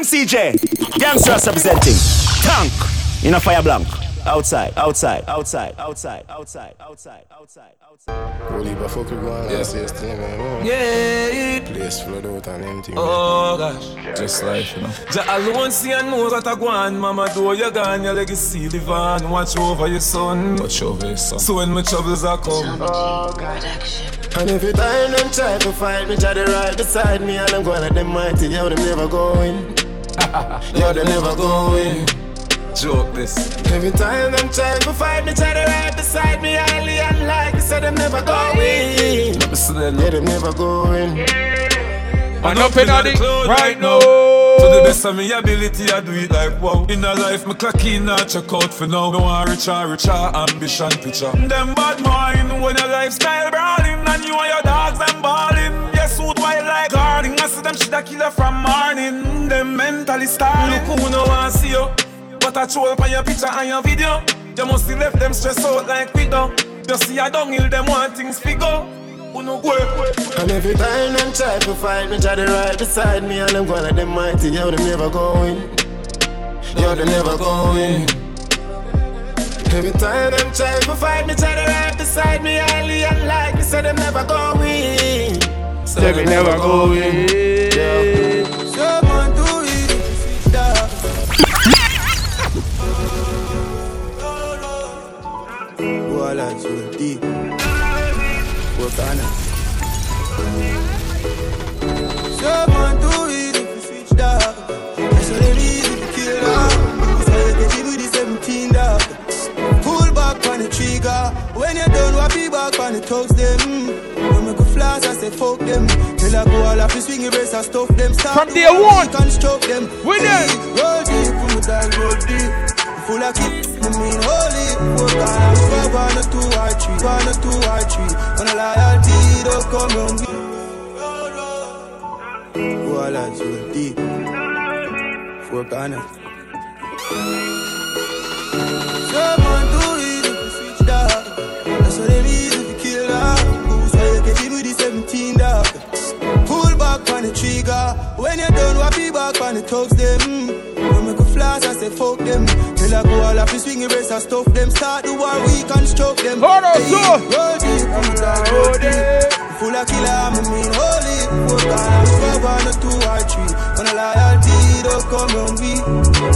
MCJ. Gangsters representing. Tank. In a fire blank. Outside, outside, outside, outside, outside, outside, outside, outside. Holy but fuck you going Yeah. yeah. say thing, man. Yeah, Place flood out and empty. oh gosh, just life, you know. Just alone see and know that I go on, mama do you gone, your legacy live on. Watch over your son, watch over your son. So when my troubles are come, And if you time them try to fight me, try to right beside me, and I'm going at them mighty, yo, them never going. yo, they never going. joke this. Every time them try to fight me, try to right beside me, highly unlikely, so them never going. Listen, Yeah, look. them never going. I'm up in the cloud right now. To the best of me ability, I do it like wow. In a life, me clock in, I check out for now. No one richer, richer, ambition picture. Them bad mind when your lifestyle brawling, and you and your dogs them balling. Them shit a killer from morning. Them mentally starting. Look who no want see you, but I troll on your picture and your video. You must have left them stressed out like we do. You see a downhill, them want things figure. Who no? And every time them try to fight me, try to right beside me, and I'm going at them mighty, yo, them never going. Yo, them never going. Every time them try to fight me, try to right beside me, highly unlikely, so them never going. So They be never going. Someone do it, da. Voilà, tu le dis. Wakana. Someone do it if you switch dog. That's what it is if you kill dog. So you get it with the 17 dog. Back on the trigger. When you're done, what be back on the thugs them. When make a flash, I say fuck them. Till I go all off the swing, brace, I stuff them. Start From the day one. we can stroke them. We there. Roll deep, from the dog, roll deep. Full of kick, me mean holy. Four times, five, one, two, or three. One, two, or three. When I loyalty, don't come on me. Voila, roll deep. Someone do it if you switch dog. It is if you kill dog. Who's why you get it with the 17 dog. Pull back on the trigger. When you're done, what be back on the thugs them. When make a flash, I say fuck them. Till I go all off the swing, brace, I stuff them. Start the war, we can stroke them. Hold on, sir. Roll deep, I'm a dog, roll deep. Full of killer, I'm a mean holy. Four times, five, one, two, or three. When I loyalty, don't come on me.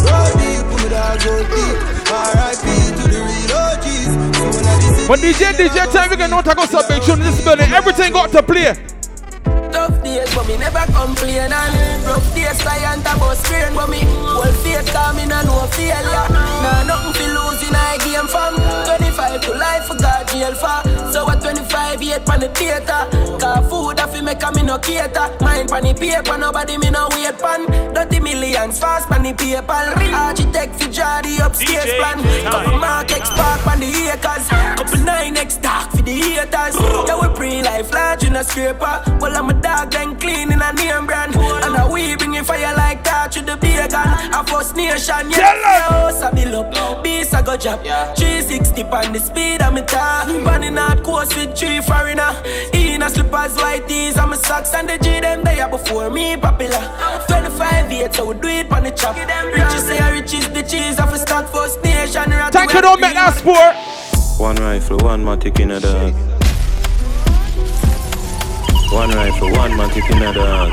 Roll deep, I'm a dog, roll deep. R.I.P. to the real OGs. So when I When DJ DJ time we can not go sub big tune in this building. Everything got to play. Tough days, but me never complain and rough days, client a bus train, but me whole faith coming and no failure. Nah, nothing lose in a game from 25 to life for God jail for. So at 25 yet pan the theater. Car food a fi make a me no cater. Mind pan the paper, nobody me no wait pan. Dirty millions fast pan the paper. Architect draw the upstairs DJ plan. Couple mark X park pan the acres. Couple nine X dark for the haters. Yeah, we pre-life large in a scraper. Well, I'm a dog then clean in a name brand. And a we bring in fire like that to the bacon. A first nation, yeah. House a bill up, beast a go job. 360 pan the speed of me tar. Running out course with three foreigner. In a slippers, white tees, and my socks and the G them there before me popular. 25 years, so we do it on the chop. Riches say riches the cheese of a stock first nation. Thank you, don't make that sport. One rifle, one matic in a dog. One rifle, one matic in a dog.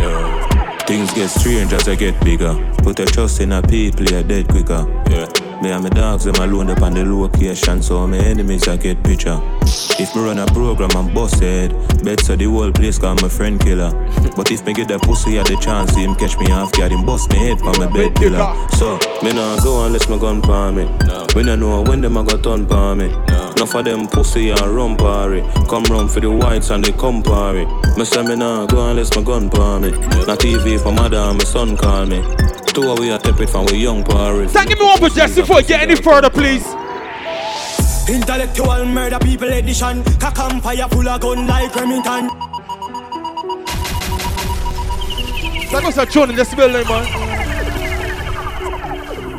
Yeah. Things get strange as I get bigger. Put a trust in a people, you're dead quicker. Yeah. Me and my dogs, them alone up on the location, so my enemies I get picture. If me run a program and bust head, bet so the whole place call my friend killer. But if me get that pussy at the chance, him catch me off guard, him bust me head for my bed pillar. So, me nah go unless my gun palm me. We nah know when them a got done palm me. Enough of them pussy and rum party. Come round for the whites and they come party. Me say me nah go unless my gun palm me. Not TV for mother and my son call me. Two of we are tepid from we young party. Thank you, me one for Jesse before we get any further, please. Intellectual murder people edition. Cock and fire full of gun like Remington. That was a tune in this building, man.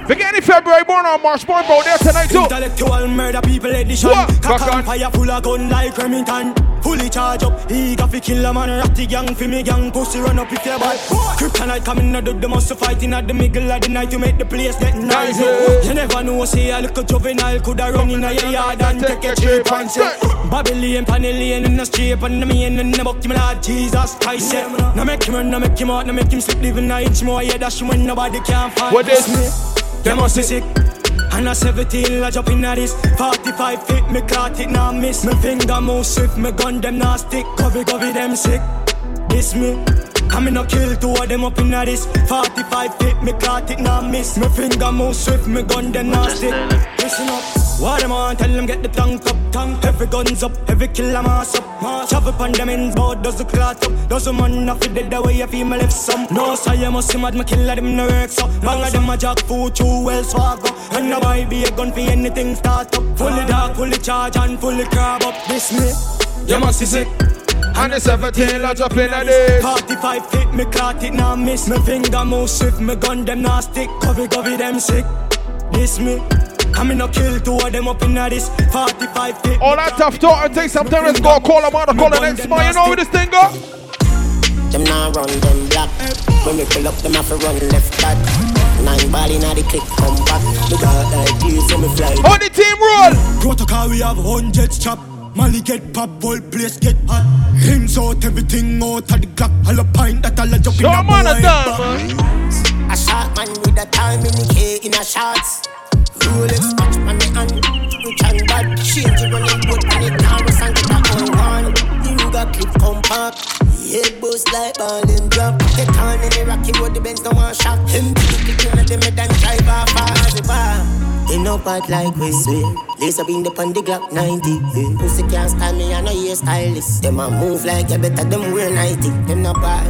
We get any February born or March born, bro. There tonight too. Intellectual murder people edition. What? Cock and fire full of gun like Remington. Fully charge up. He got fi kill a man, ratty gang fi me gang. Pussy run up if you bad. Kryptonite coming out of the muscle fighting at the middle of the night to make the place get nice. You never know, say a little juvenile coulda run in a yard and take a trip and say Babylon, Panellian in the street and the main in the book, my Lord Jesus Christ. Now make him run, now make him out, now make him sleep, living a inch more. Yeah, that's when nobody can find What is me? They must be sick. And a 17, I jump in at this 45 feet, me caught it, now miss. Me finger move swift, me gun them now stick. Covey, covey, them sick. This me. I'm in a kill two of them up in at this 45 feet, me caught it, now miss. Me finger move swift, me gun them now stick. Listen up what them on, tell them get the tank up, tank Every guns up, every killer mass up. Mass Travel upon them in board, does the clot up. Does the man off it dead the way I feel my left some. No, so you must see mad, me killer them no work so Bang of them a jack food, two well swag up And now I be a gun for anything start up. Fully dark, fully charge and fully crab up. This me, you must see sick. And the 17 lads up in a this 45 feet, me caught it, now miss. Me finger move swift, me gun them now stick. Covey, covey, them sick. This me I'm in a kill two of them up in a this 45 feet. All that tough talk and take some time Let's go call them out Call the next man You know where this thing go Them now run them black. When we pull up them have to run left back. Nine ball in the click come back. The dark like please so me fly. On the team roll! Protocol we have hundreds chop. Molly get pop, whole place get hot. Rims out, everything out of the clock. All a pint that all a jump in Show a man a boy man. A shot man with a time in the K in a shots Rolex watch on the hand and bad? Change it when you put on it Taurus and get that on one got clip compact Head boost like ball and drop. Get on in the rocky road The Benz no one shot. Him the click in the mid and drive off as a bar They no bad like we Lace up in the pan the Glock 90 yeah. Pussy can't style me I know you stylist. Them a move like you better them wear 90 Them no bad.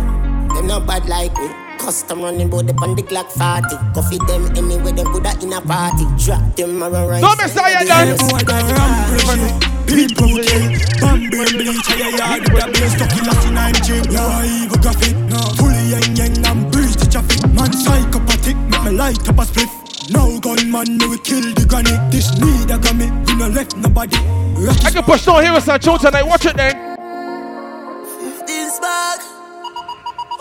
Them no bad like we Custom running bout the pan the Glock 40 Coffee them anywhere them coulda in a party. Drop them around right Don't miss that, young More than ram People kill. Bambi and bleach Yeah, yeah, the black blaze Stuck in last in I'm gym Yeah, I even graphic Fully yang yang And breeze the traffic. Man psychopathic Make me light up a spliff. Now gunman, me we kill the granny. This need a gummy, we no left nobody. I can push down here with some show tonight Watch it then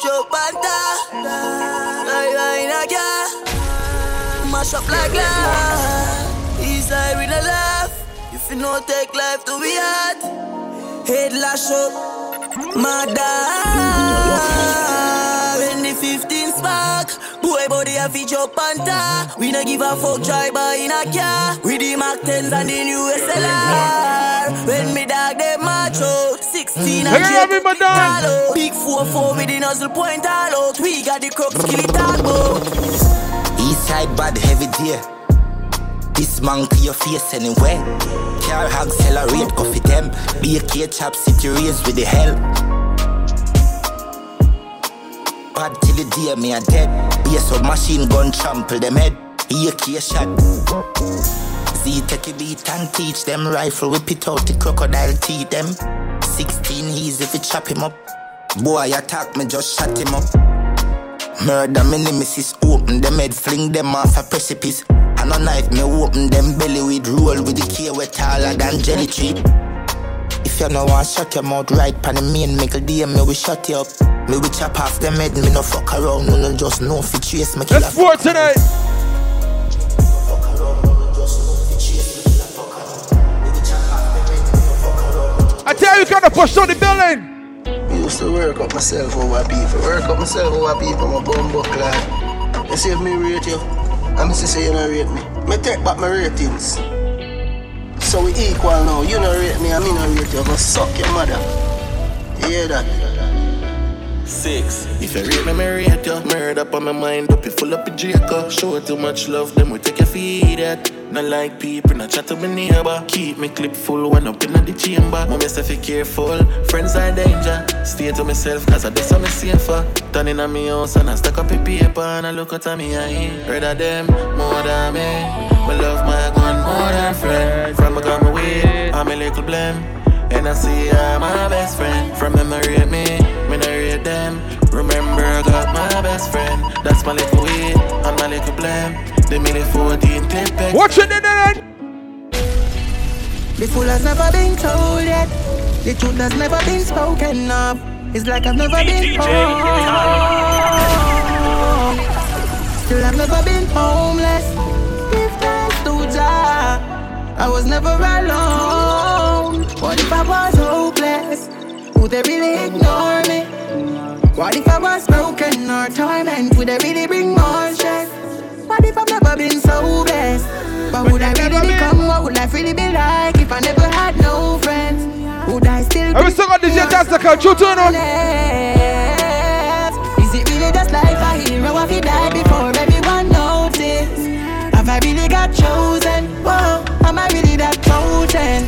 Joe Panta I wine a car Mash up like glass Eastside with a laugh If you no take life to be hard. Head lash up. Mother When the 15 spark Boy body a feature Panta We no give a fuck driver in a car. With the Mac 10s and the new SLR When me dog them march out 16 Hey, and Robin, my dog. Hello. Big 4-4 with the nozzle point all out We got the crux, kill it all out Eastside bad heavy deer. This man to your face anywhere. Car accelerate, coffee them. Be a K chop city race with the hell. Bad till the day me a dead. Be a submachine gun trample them head. Be a K shot. Z take a beat and teach them rifle whip it out the crocodile teeth them. 16 easy if you chop him up. Boy attack me just shut him up. Murder me nemesis, open them head, fling them off a precipice. And a knife me open them belly with roll with the key way taller than jelly tree. If you no want shut your mouth right pan the main mickle DM me we shut you up. Me we chop off them head, me no fuck around, no no just know fi trace me Let's for tonight tell you, gotta push down the building I Used to work up myself over people. Work up myself over people, my bum buck lad. You see if me rate you, I'm to say you don't rate me. Me take back my ratings. So we equal now. You don't rate me, and me not rate you. Go suck your mother. You hear that? Six. If you rate me, me rate you. Up on my mind, up you full up with Draco. Show too much love, them we take your feed at. Not like people, not chat to my neighbor. Keep me clip full when up in the chamber. Mom, say be careful. Friends are danger. Stay to myself, cause I do something safer. Turning on me house and I stack up a paper and I look at me eye. Rather them more than me. Me love my gun more than friend. From a gun away, I'm a little blame. And I see I'm my best friend. From rate me, me them. Remember, I got my best friend. That's my little way, and my little blame. The minute 14 clip back. Watch it then then The fool has never been told yet. The truth has never been spoken of. It's like I've never been home. Still I've never been homeless. Give thanks to Jah. I was never alone. What if I was hopeless? Would they really ignore me? What if I was broken or torment? Would they really bring more stress? What if I've never been so blessed? What would I really become? What would life really be like if I never had no friends? Would I still Every song on DJ Dance the country turn on. Is it really just like a hero if he died before everyone noticed? Have I really got chosen? Whoa, am I really that chosen?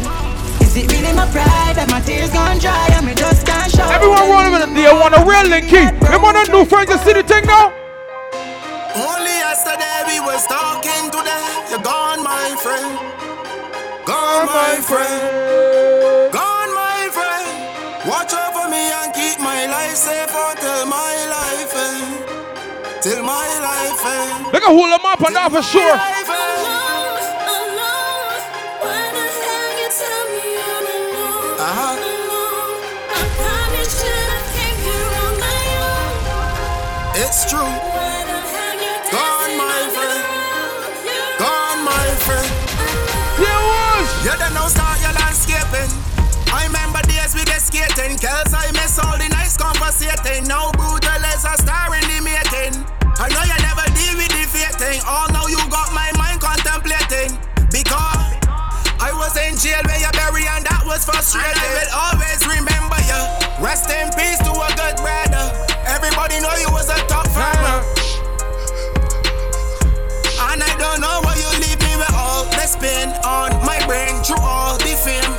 Is it really my pride that my tears gone dry and me just can't show Everyone rolling with it. They want a real linky. They want a new friends to see the thing now. Only yesterday we was talking today. You're gone, my friend. Gone, my friend. Gone, my friend. Watch over me and keep my life safe until my life end. Till my life end. They can hold them up and down for sure. It's true. Gone, my friend. Gone, my friend. Yeah, was. You don't know start your landscaping. I remember days with the skating. Girls, I miss all the nice conversating. Now brutal as a star in the making. I know you never deal with the fate thing. All oh, now you got my mind contemplating. Because I was in jail where you bury and that was frustrating. I will always remember you. Rest in peace to a good brother. Everybody know you was a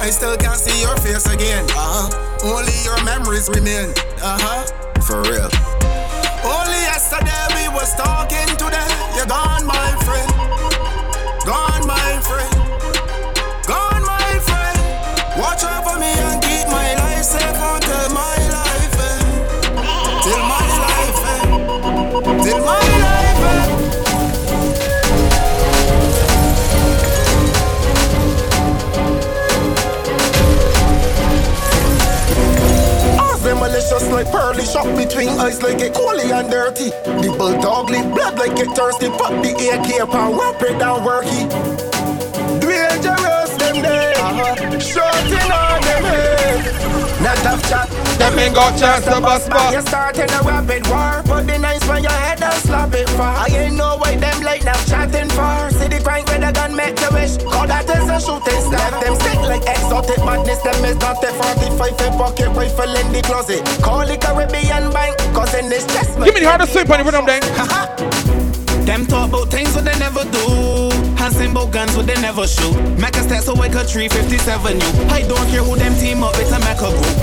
I still can't see your face again. Uh huh. Only your memories remain. Uh huh. For real. Only yesterday we was talking today. You're gone, my friend. Malicious like pearly Shot between eyes like a coolly and dirty. The bulldog leave blood like get thirsty Pop the AK rapid and worky. Dangerous them there Shorting on them head. Not have chat. Them ain't got chance to bust back. You starting a rapid war. Put the knives on your head and slap it far. I ain't know why them like now chatting for See the crank with a gun make you wish. Call that is a shooting star. Them sick like exotic madness. Them is not a 45 a pocket rifle in the closet. Call it Caribbean bank Cause in this chest Give me the hardest sleep on the rhythm then. Them talk about things what they never do. And sing about guns what they never shoot. Make a step so I could 357 you. I don't care who them team up with a make group.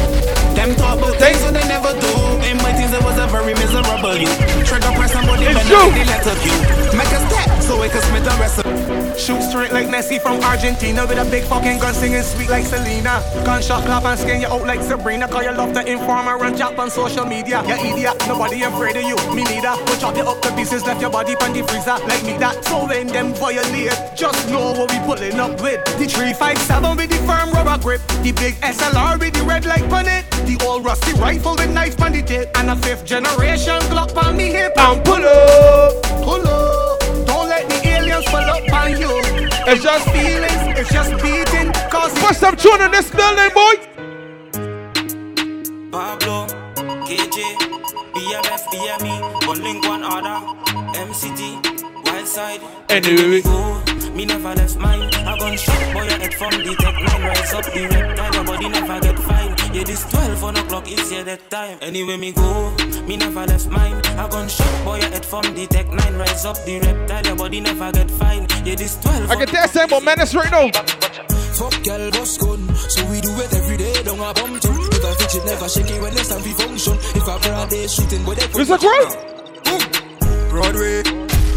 Them talk about things what they never do. In my teens I was a very miserable you. Trigger press somebody It's when you. I the letter Q. Make a step so I could smith the recipe. Shoot straight like Messi from Argentina with a big fucking gun singing sweet like Selena. Gunshot clap and skin you out like Sabrina. Cause you love to inform and run jump on social media. You idiot, nobody afraid of you. Me neither. But chop you up to pieces, left your body on the freezer like me that. So when them violate, just know what we pulling up with. The 357 with the firm rubber grip. The big SLR with the red light on it. The old rusty rifle with knife on the tip. And a fifth generation Glock on me hip. And pull up. Pull up. Don't let the aliens pull up on you. It's just feelings, it's just beating. Cause Put some tune in this building, boy. Pablo, KJ, BMF, BME, one link, one order, MCT, Wildside. Anyway. Me never left mine. I gun shot boy your head from the tech nine. Rise up the reptile, your body never get fine. Yeah, this 12 on o'clock is yeah that time. Anyway, me go, me never left mine. I gun shot boy your head from the tech nine. Rise up the reptile, your body never get fine. Yeah, this 12 I can tell you about menace right now. Fuck girl, boss gun. So we do it every day, don't have bum to. If I fix it, never shake it when it's time for function. If I broad day shooting, but they Is that right? Broadway,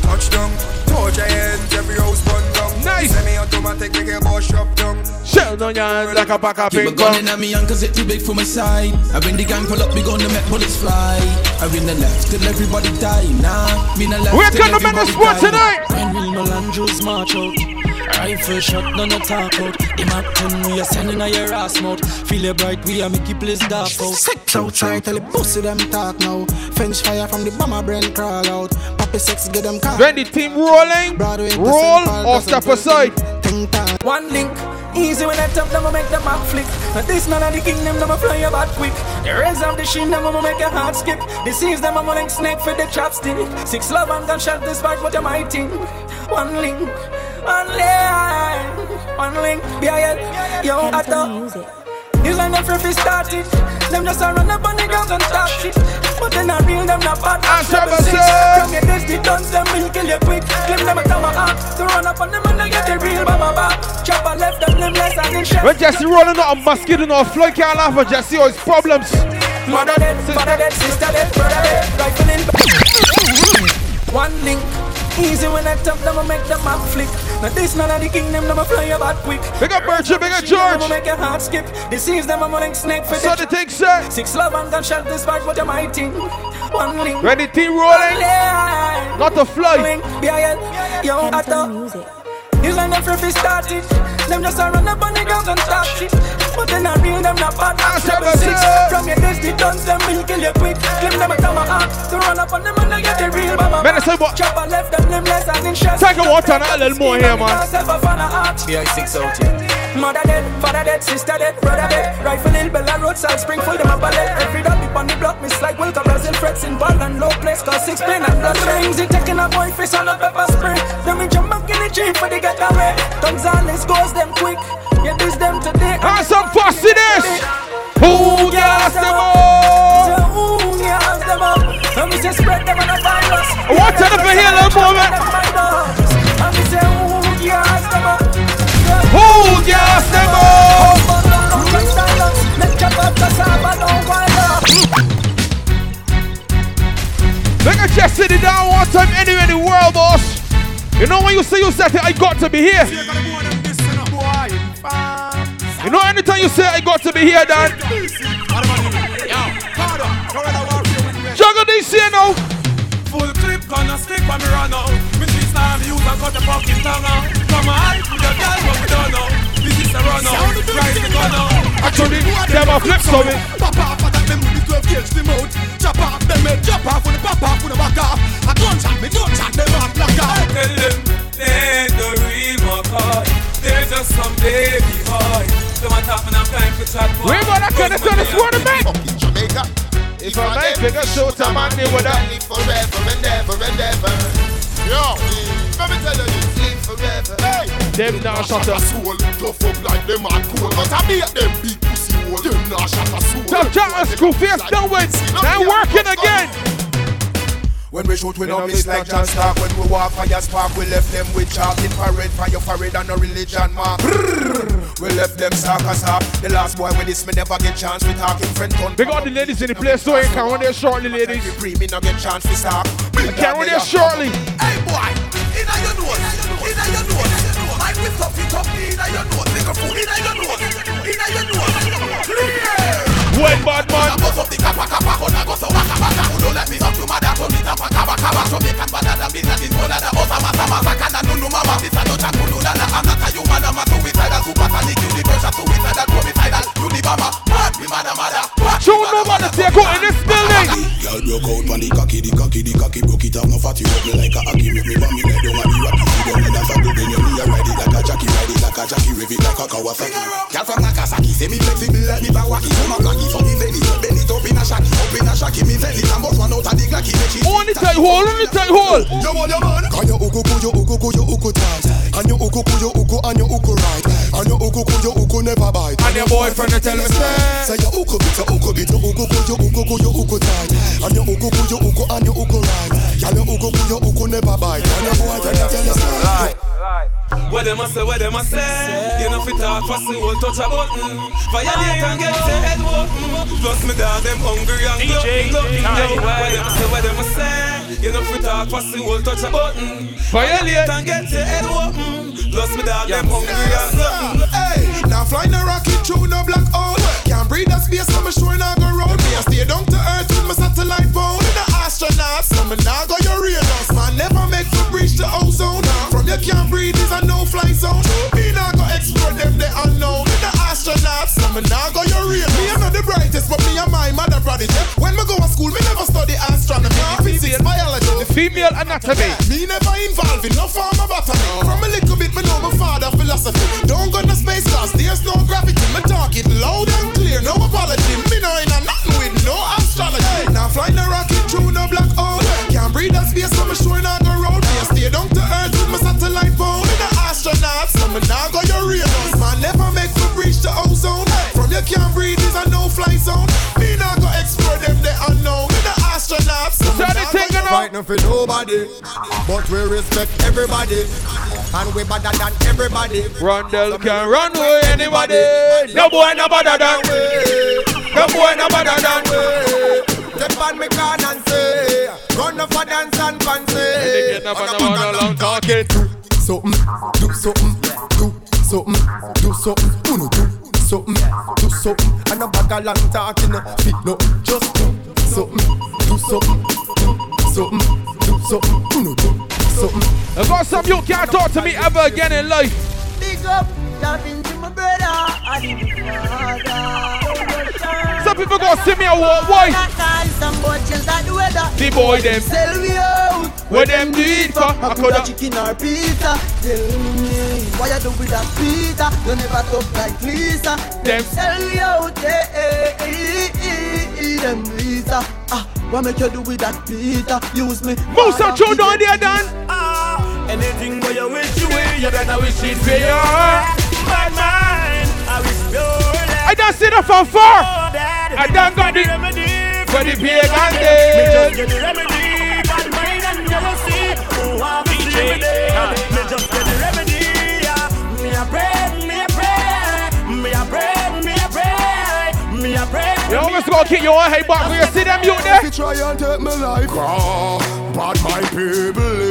touchdown, toe giant, every house run down. Nice. Semi-automatic, make a boss shop down. Shell down your hands like a pack of Keep a gun in at me young cause it too big for my side. I when the gang pull up, we gonna make bullets fly. I win the left till everybody die. Nah, me the left We're gonna make the everybody sport tonight. When will Melandros march out? Rifle shot, none of talk out. The map 10, we are sending a your ass mouth. Feel it bright, we are make it place dark out. Sex outside, tell the pussy them talk now. French fire from the bomber brain crawl out. Poppy sex, get them caught. When the team rolling, Broadway, roll or step aside. One link, easy when I tap them, I make the map flick. But this none of the kingdom, them I fly about quick. The rest of the shit, them I make a heart skip. The seas, them I'm like snake for the chopstick. Six love and gunshot, this part what am I think? One link, one link, one link. Yeah, yeah, yo, I thought. It's like them free start it. Them just a run up on the ground and start shit. But then I real them not bad. Seven six. From your days the guns them will kill you quick. Claim them a tomahawk. To run up on them and they get the real mama back. Chop a left and them less and in chef. When Jesse rolling out a musket and all flow can't laugh at Jesse or his problems. Mother dead, father dead, sister dead, brother dead. Rifle in. One link. Easy when I tap them, I make them map flick. Now this none of the kingdom, them I fly about quick. Big up Bertram, big up George. Them make your heart skip. The seas them I'm snake for So the thing say. Six love and gunshot this part, what am I think? One link. When the team rolling, not to fly. Yeah, yeah, yo, I thought. It's like them free start it. Them just a run up on the ground and start shit. But then I real them not bad. Ah, seven six. From your days the guns them will kill you quick. Claim them a tomahawk. To run up on them and they get the real mama. Man, I say what? Chop a left and them less and in chest. Take a water and a little more here, man. BI6 out here. Mother dead, father dead, sister dead, brother dead. Rifle Hill, Bella roadside, Springfield, them a ballet. Every dog dip on the block, miss like Wilka, Brazil, frets in ball and low place. Cause six plane and blood rings. He taking a boy face on a pepper spray. Then we jump in the jeep for the getaway. Gonzales goes them quick. Yeah, this them today. Have some fussiness. Who gas them up? Who gas them up? And we say spread them on a virus. Want to for here little moment. Make a chest it down one time anywhere in the world, boss. You know when you say you said it, I got to be here. You know anytime you say I got to be here, Dan. Juggle this here now. Full clip gonna stick me cut the fucking tongue out. A so it. Pop off at them with the 12 gauge the mouth. Chop off them head, chop off when the pop off when the back off. I don't chat me, don't chat them off black off. Tell them they the real McCoy. They're just some baby boy. Them a top and I'm time for chat. We gonna connect to this water, man. Jamaica. If I make bigger show time, I need with that. Live forever and ever and ever. Yo, let me tell you this. Live forever. Hey. Them now shut up. Soul, tough up like them hard cool. But I beat them big pussy hole. Them now shut a soul. Tough chat and school face done with. Now working again. When we shoot, we don't miss like John Stark. When we walk fire spark, we left them with chalk in parade. Fire parade and no religion mark. We left them stark as ah, up. The last boy with this, me never get chance. We talking friend con. Big all the ladies in the place, so you can run there shortly, ladies. Free me no get chance to stop. I can run there shortly. Hey bad man. I bust up the kappa kappa, hold go so waka waka. Who don't let me talk to mother, so me tapa kaba kaba. So me can bada da bina din kola da osa masa masa kana nunu mama. This a no chat kulu na. I'm not a human, I'm a suicidal, super sonic, universal, suicidal, homicidal, unibama. What me mother mother? What Show nobody take out in this building. Girl broke out on the cocky, the cocky, the cocky broke it off. No fat you me like a hockey. Make me mommy lay down on the rocky. Like a jockey, rev it like a Kawasaki. Girl from Nagasaki, say me flexible like me. So my blacky, so me belly, bend it up in a shaki, up in a shaki. Me belly, and bust one out of the glacky. Make she Only tight hole, only tight hole. You want your man? Can you uku ku, you uku ku, you uku tight. And you uku ku, you uku, and you uku right. And you uku ku, you uku never bite. And your boyfriend to tell me say. Say you uku bit, you uku bit, you uku ku, you uku ku, you uku tight. And you uku ku, you uku, and you uku right. Girl, you uku ku, you uku never bite. And your boyfriend to tell you say. What them a say, what them a say? You know fit talk fast and hold touch a button. Violate and get the head open Plus me dog them hungry and glutton glutton What them a say, what them a say? You know fit talk fast and hold touch a button. Violate. And get the head open Plus me dog them hungry and glutton Hey, now flying a rocket through no black hole. Can't breathe that space, so me sure not go round. Me I stay down to earth with my satellite phone. Astronauts, so me nah go Uranus. Man never make to breach the ozone. From your can't breathe is a no-fly zone. Me nah go explore them the unknown. The astronauts, so me nah go your real. Me I'm not the brightest, but me and my mother prodigy. When me go to school, me never study astronomy. Physics, biology. The female anatomy. Me never involved in no form of botany. From a little bit, me know my father philosophy. Don't go to space cause there's no gravity. Me talk it loud and clear, no apology. Me know in a nothing with no astrology. Me not go your real. Man never make me reach the ozone. From you can't breathe is a no-fly zone. Me not go explore them the unknown. Me the astronaut, so me not go your Fighting for nobody, but we respect everybody. And we better than everybody. Rondell can run away anybody. No boy no better than we. No boy no better than we. Step on me can and say, run off a dance and fancy. Get up on the one long talking. Something, do something, do something, do something, uno do something, do something, and a bag of long talking, fit no, just do something, do something, do something, do something, uno do something. I got some you can't talk to me ever again in life. Big up, talking to my brother. I did Some people gonna see me a walk, why? Some boy change like the weather. The boy them. Sell we out. What them do it for? I I coulda chicken or pizza. Tell me why you do with that pizza? You never talk like Lisa. Them. sell we out. Eh, eh, eh, eh, them Lisa. Ah, what make you do with that pizza? Use me. Move some tune down there, Dan. Anything where you wish you will, you better wish it for your bad mind. I wish pure I done see the from far. I done got the remedy for the big and Me just get the remedy, bad mind and you will see. Who have the remedy. Me just get the remedy. Me a pray, me a pray, me a pray, me a pray, me a pray. You always gonna kick your head back. when you see them you there. If try and take my life, ah, but my people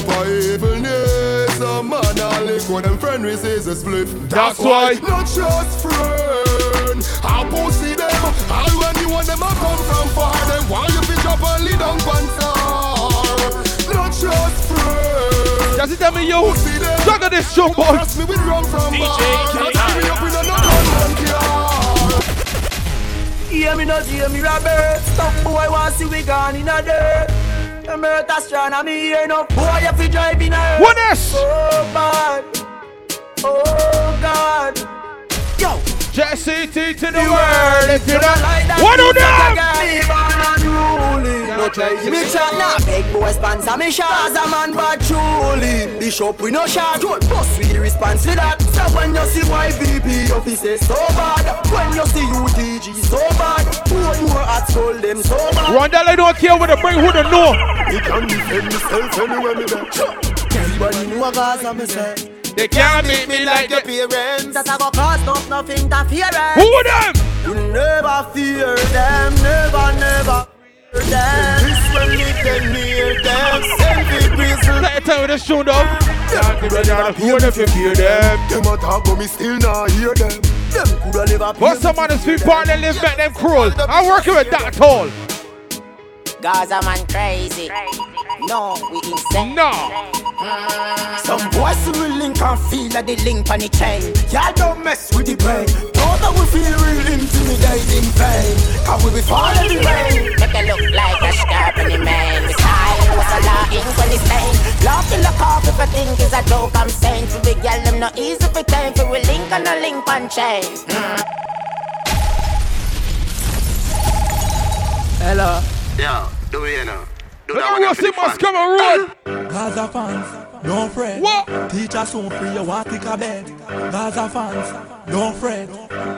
is full of evilness. A man a lick when them friend receives a split. That's why. Not just friend, I pussy them. All when you want them, I come from far. Then why you pick up and lead on panzer? Not just friend. Just tell me you. Juggle this tune, boy. Trust me, we run from bar. Can't see me up in a no. Hear me not hear me Robert Some boy want see we gone in a dirt I'm earth astronomy here no Boy if you drive in a What is? Oh bad Oh God. Yo Jesse T to the world, if you don't What do No try me chat now Big boy sponsor me shot As a man bad truly. Bishop we no shot boss we the response to that. So when you see YVP officers so bad When you see UTG so bad More more at school them so bad? Rondell, I don't care what they bring, who don't know. Me can defend myself anywhere me there. Everybody know Gaza me say They can't beat me like the the parents That I go cause not nothing interference Who them? You never fear them Never, never them This when me then near them. Send the grizzle. Let me tell you this tune though. Can't give a damn who if you fear them. Them a talk but me still not hear them. Them coulda never What's some of the sweet part that live back them cruel? I'm working with that tall. Gaza man crazy. No, we insane. No. Some boys who will link and feel like they link on the chain. Y'all don't mess with the brain. Know that we feel real intimidating pain. Cause we be falling the rain. Make it look like a scarp in the man. We style was a law in when it's pain. Love to look off if I think it's a joke I'm saying. to big girl, them not easy for time. For we link on a link on chain. Mm. Hello. Yo, do it, you know. Do that at one what for the see must come and road. Gaza fans, don't fret. What? Teacher soon free, you want take a bed. Gaza fans, don't fret.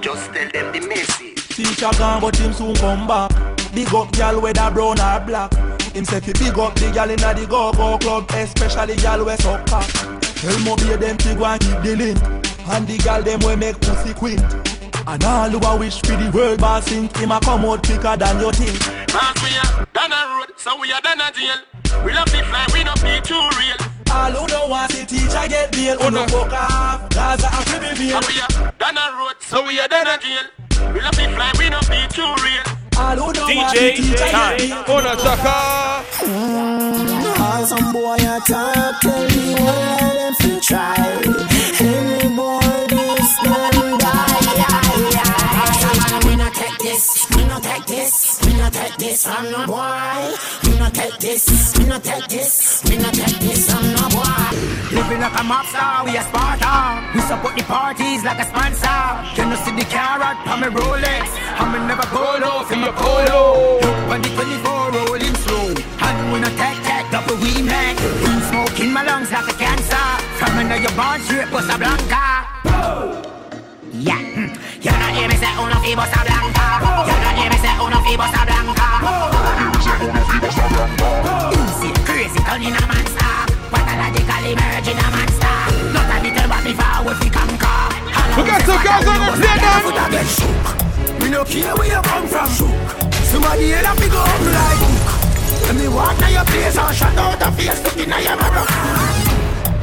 Just tell them the message. Teacher gone, but him soon come back. Big up gal whether brown or black. Him say fi big up the gal inna the go-go club, especially gal we suck cock. Tell mo be them fi go and keep the link, and the gal them we make pussy quint. And all who a wish for the world boss sink, him a come out quicker than you think. Cause we are done a road, so we are done a jail. We love the fly, we don't be too real. All who don't want the teacher get bail, who no fuck off. Gaza a fi be bail. We are done a road, so we are done a jail. We love the fly, we don't be too real. All who don't want the DJ teacher time. get bail. On a chaka. Cause some boy a talk, tell me what them fi try. Any boy this, me not take this, me not take this from no boy. Me not take this, me not take this, me not take this from no boy. Living like a mob star, we a Sparta. We support the parties like a sponsor. Can you see the carrot on my Rolex? I'ma never go low for my polo. Look on the 24 rolling slow. And we not take that double we make. We smoking my lungs like a cancer. From under your barn straight, Blanca. Yeah, hmm. you not say uno fi Bossa fi Bossa Blanca. Easy, crazy, turn in a monster. Pathologically merging a monster. Not a little but me forward fi conquer. We got some girls on the plane now. Me no care where you come from. Somebody head up, me go up like hook. When me walk na your place and shut out a face, stuck inna your mirror.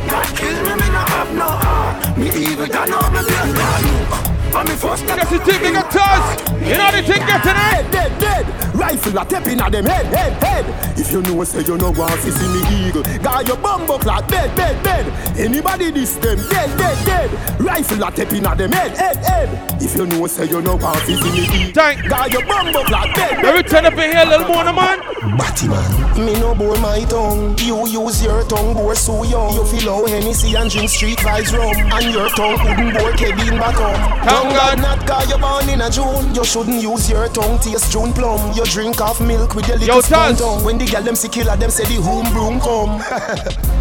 God kill me, me no have no heart. Me evil than all me blood God look. And me first That's the thing, big toss. You know the thing getting it. Dead, dead. Rifle a tapping at them head, head, head. If you know, what say you no want to see me eagle. Got your bumbo clock, dead, dead, dead. Anybody this them, dead, dead, dead. Rifle a tapping at them head, head, head. If you know, what say you no want to see me eagle. Thank. Got your bumbo clock, dead, Let me turn up in here, little more, man. Batty man. Me no bore my tongue. You use your tongue, bore so young. You feel how Hennessy and drink street vibes rum. And your tongue couldn't bore Kevin bottom. Tongue God not cause you born in a June. You shouldn't use your tongue taste June plum. You drink off milk with your little Yo, spoon tongue. When the girl them see killer, them say the home broom come.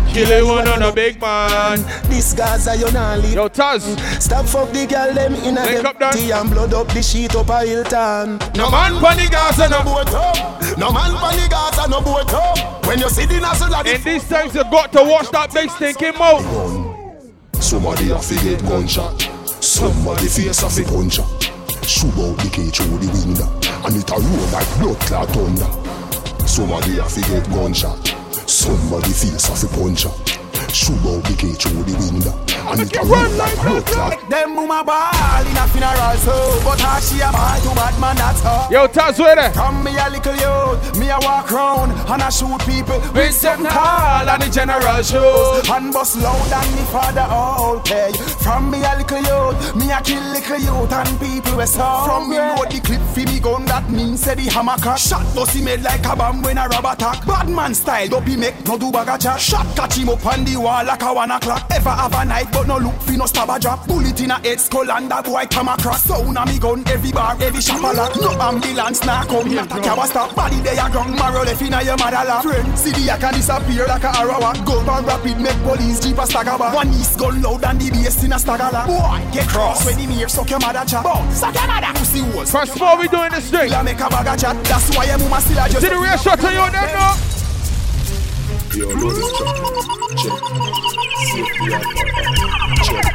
Kill one on a big man. This guy's a you not live. Yo, Taz. Stop fuck the girl them in a Link them up, Dan. tea and blood up the sheet up a Hilton. No man gas and no boat up. No man gas and no boat up. When you see the the In these times, you got to watch that bass thinking out. Somebody to get gunshot. Somebody face have to punch up. Shoot out the cage through the window. And it a roll like blood clot thunder. Somebody have to get gunshot. Somebody face have to punch up. Shoot out the cage through the window. And it a roll like blood. Them boom a ball in a funeral so But how she a ball to bad man that's her Yo, Taz, where there? Me a little youth Me a walk round and I shoot people With seven tall and the general shows And bust loud and me father all pay From me a little youth Me a kill little youth and people From me load the clip fi me gun That means say the hammer crack. Shot bust he made like a bomb when a rob attack. Bad man style don't be make no do bag a chat. Shot catch him up on the wall like a one o'clock. Ever have a night but no look fi no stab a drop. Bullet in a head skull and that boy come across. Sound a me gun every bar every shop a lock. No ambulance nah come. Not a cab a stop. Body there a ground marrow left inna your mother lap. Friend see the can disappear like a arrow. Gun on rapid make police jeep a stagger back. One east gun loud and the bass in a stagger Boy get cross. When him hear suck your mother chat. Boy suck your mother. Pussy holes First of all, we doing this thing. Still a make a bag of chat. That's why your mama still a just See the real shot of you there now. Yo, know this track. Check. See if we are Check.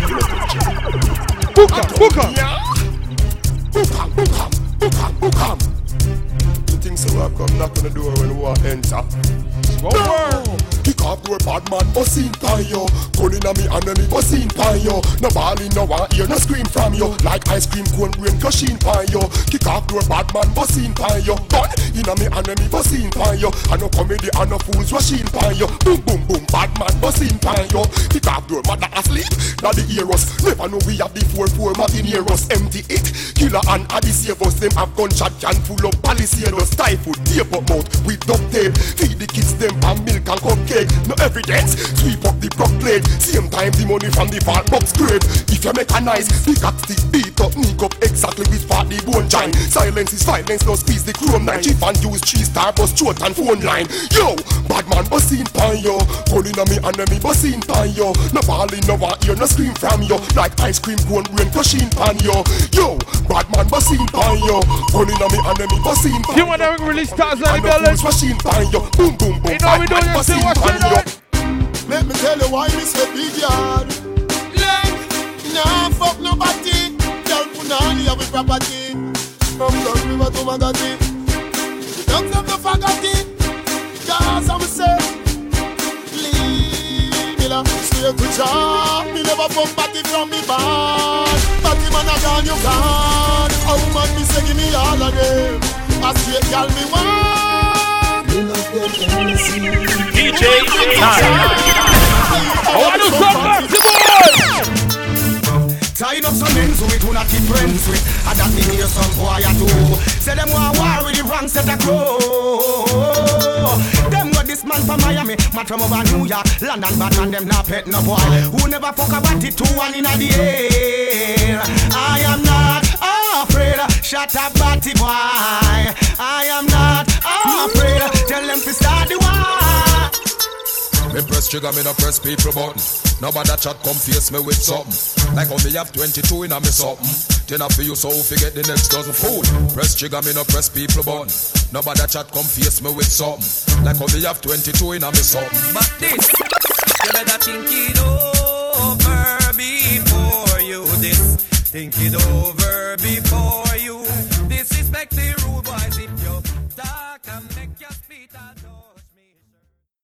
You know, check. Booker, Booker. Bookam, bookam, bookam, bookam. You think so? I come knock on the door when we enter. No. Kick off door bad man, bussin' pan yo. Gun inna me and me bussin' pan yo. No ballin', no one hear, no scream from yo. Like ice cream cone brain crushing pan yo. Kick off door bad man, bussin' pan yo. Gun inna me and me bussin' pan yo. And no comedy and no fools rushing yo. Boom boom boom, bad man bussin' pan yo. Kick off door mother asleep, now the heroes Never know we have the four four Martineros Empty it, killer and addy save us. Them have gunshot can full up palisados Typhoid, tape up mouth with duct tape. Feed the kids them pan milk and cupcake. No evidence, sweep up the block plate Same time the money from the fat box grave. If you mechanize, the cat stick beat up Nick up exactly with part the bone join Silence is violence, no squeeze the chrome nine Chief and use three star bus throat and phone line. Yo, bad man bussin' pan yo. Calling on me enemy bussin' pan yo. No ballin', no one hear, no scream from yo. Like ice cream cone brain crushing pan yo. Yo, bad man bussin' pan yo. Calling on me enemy bussin' pan You want to release Taz on the And the building? rushing pan yo. Boom boom boom You know we Bad doing man this thing, bussin' what's pan yo. Let me tell you why me say big yard. Like, nah fuck nobody. Punani have a property. From Blood River to Magati. Dogs of the Fagati. Cause I'm say. Leave me la. Straight to job. Me never fuck party from me band. Party man a gone, you gone. A woman me say give me all of them. A straight girl me want. DJ Time. I want up some ends with who not keep friends with. And that me hear some boy a do Say them want war with the wrong set of crow Them got this man from Miami Man from over New York. London bad man them not pet no boy. Who never fuck about it two one in the air I am not afraid. Shut up batty boy. I am not afraid. Tell them to start the war. Me press trigger, me no press people button. Nobody chat come face me with something. Like me have 22 in a me something. Then I feel you so forget the next dozen food. Press trigger, me no press people button. Nobody chat come face me with something. Like me have 22 in a me something. But this, you better think it over before you this. Think it over before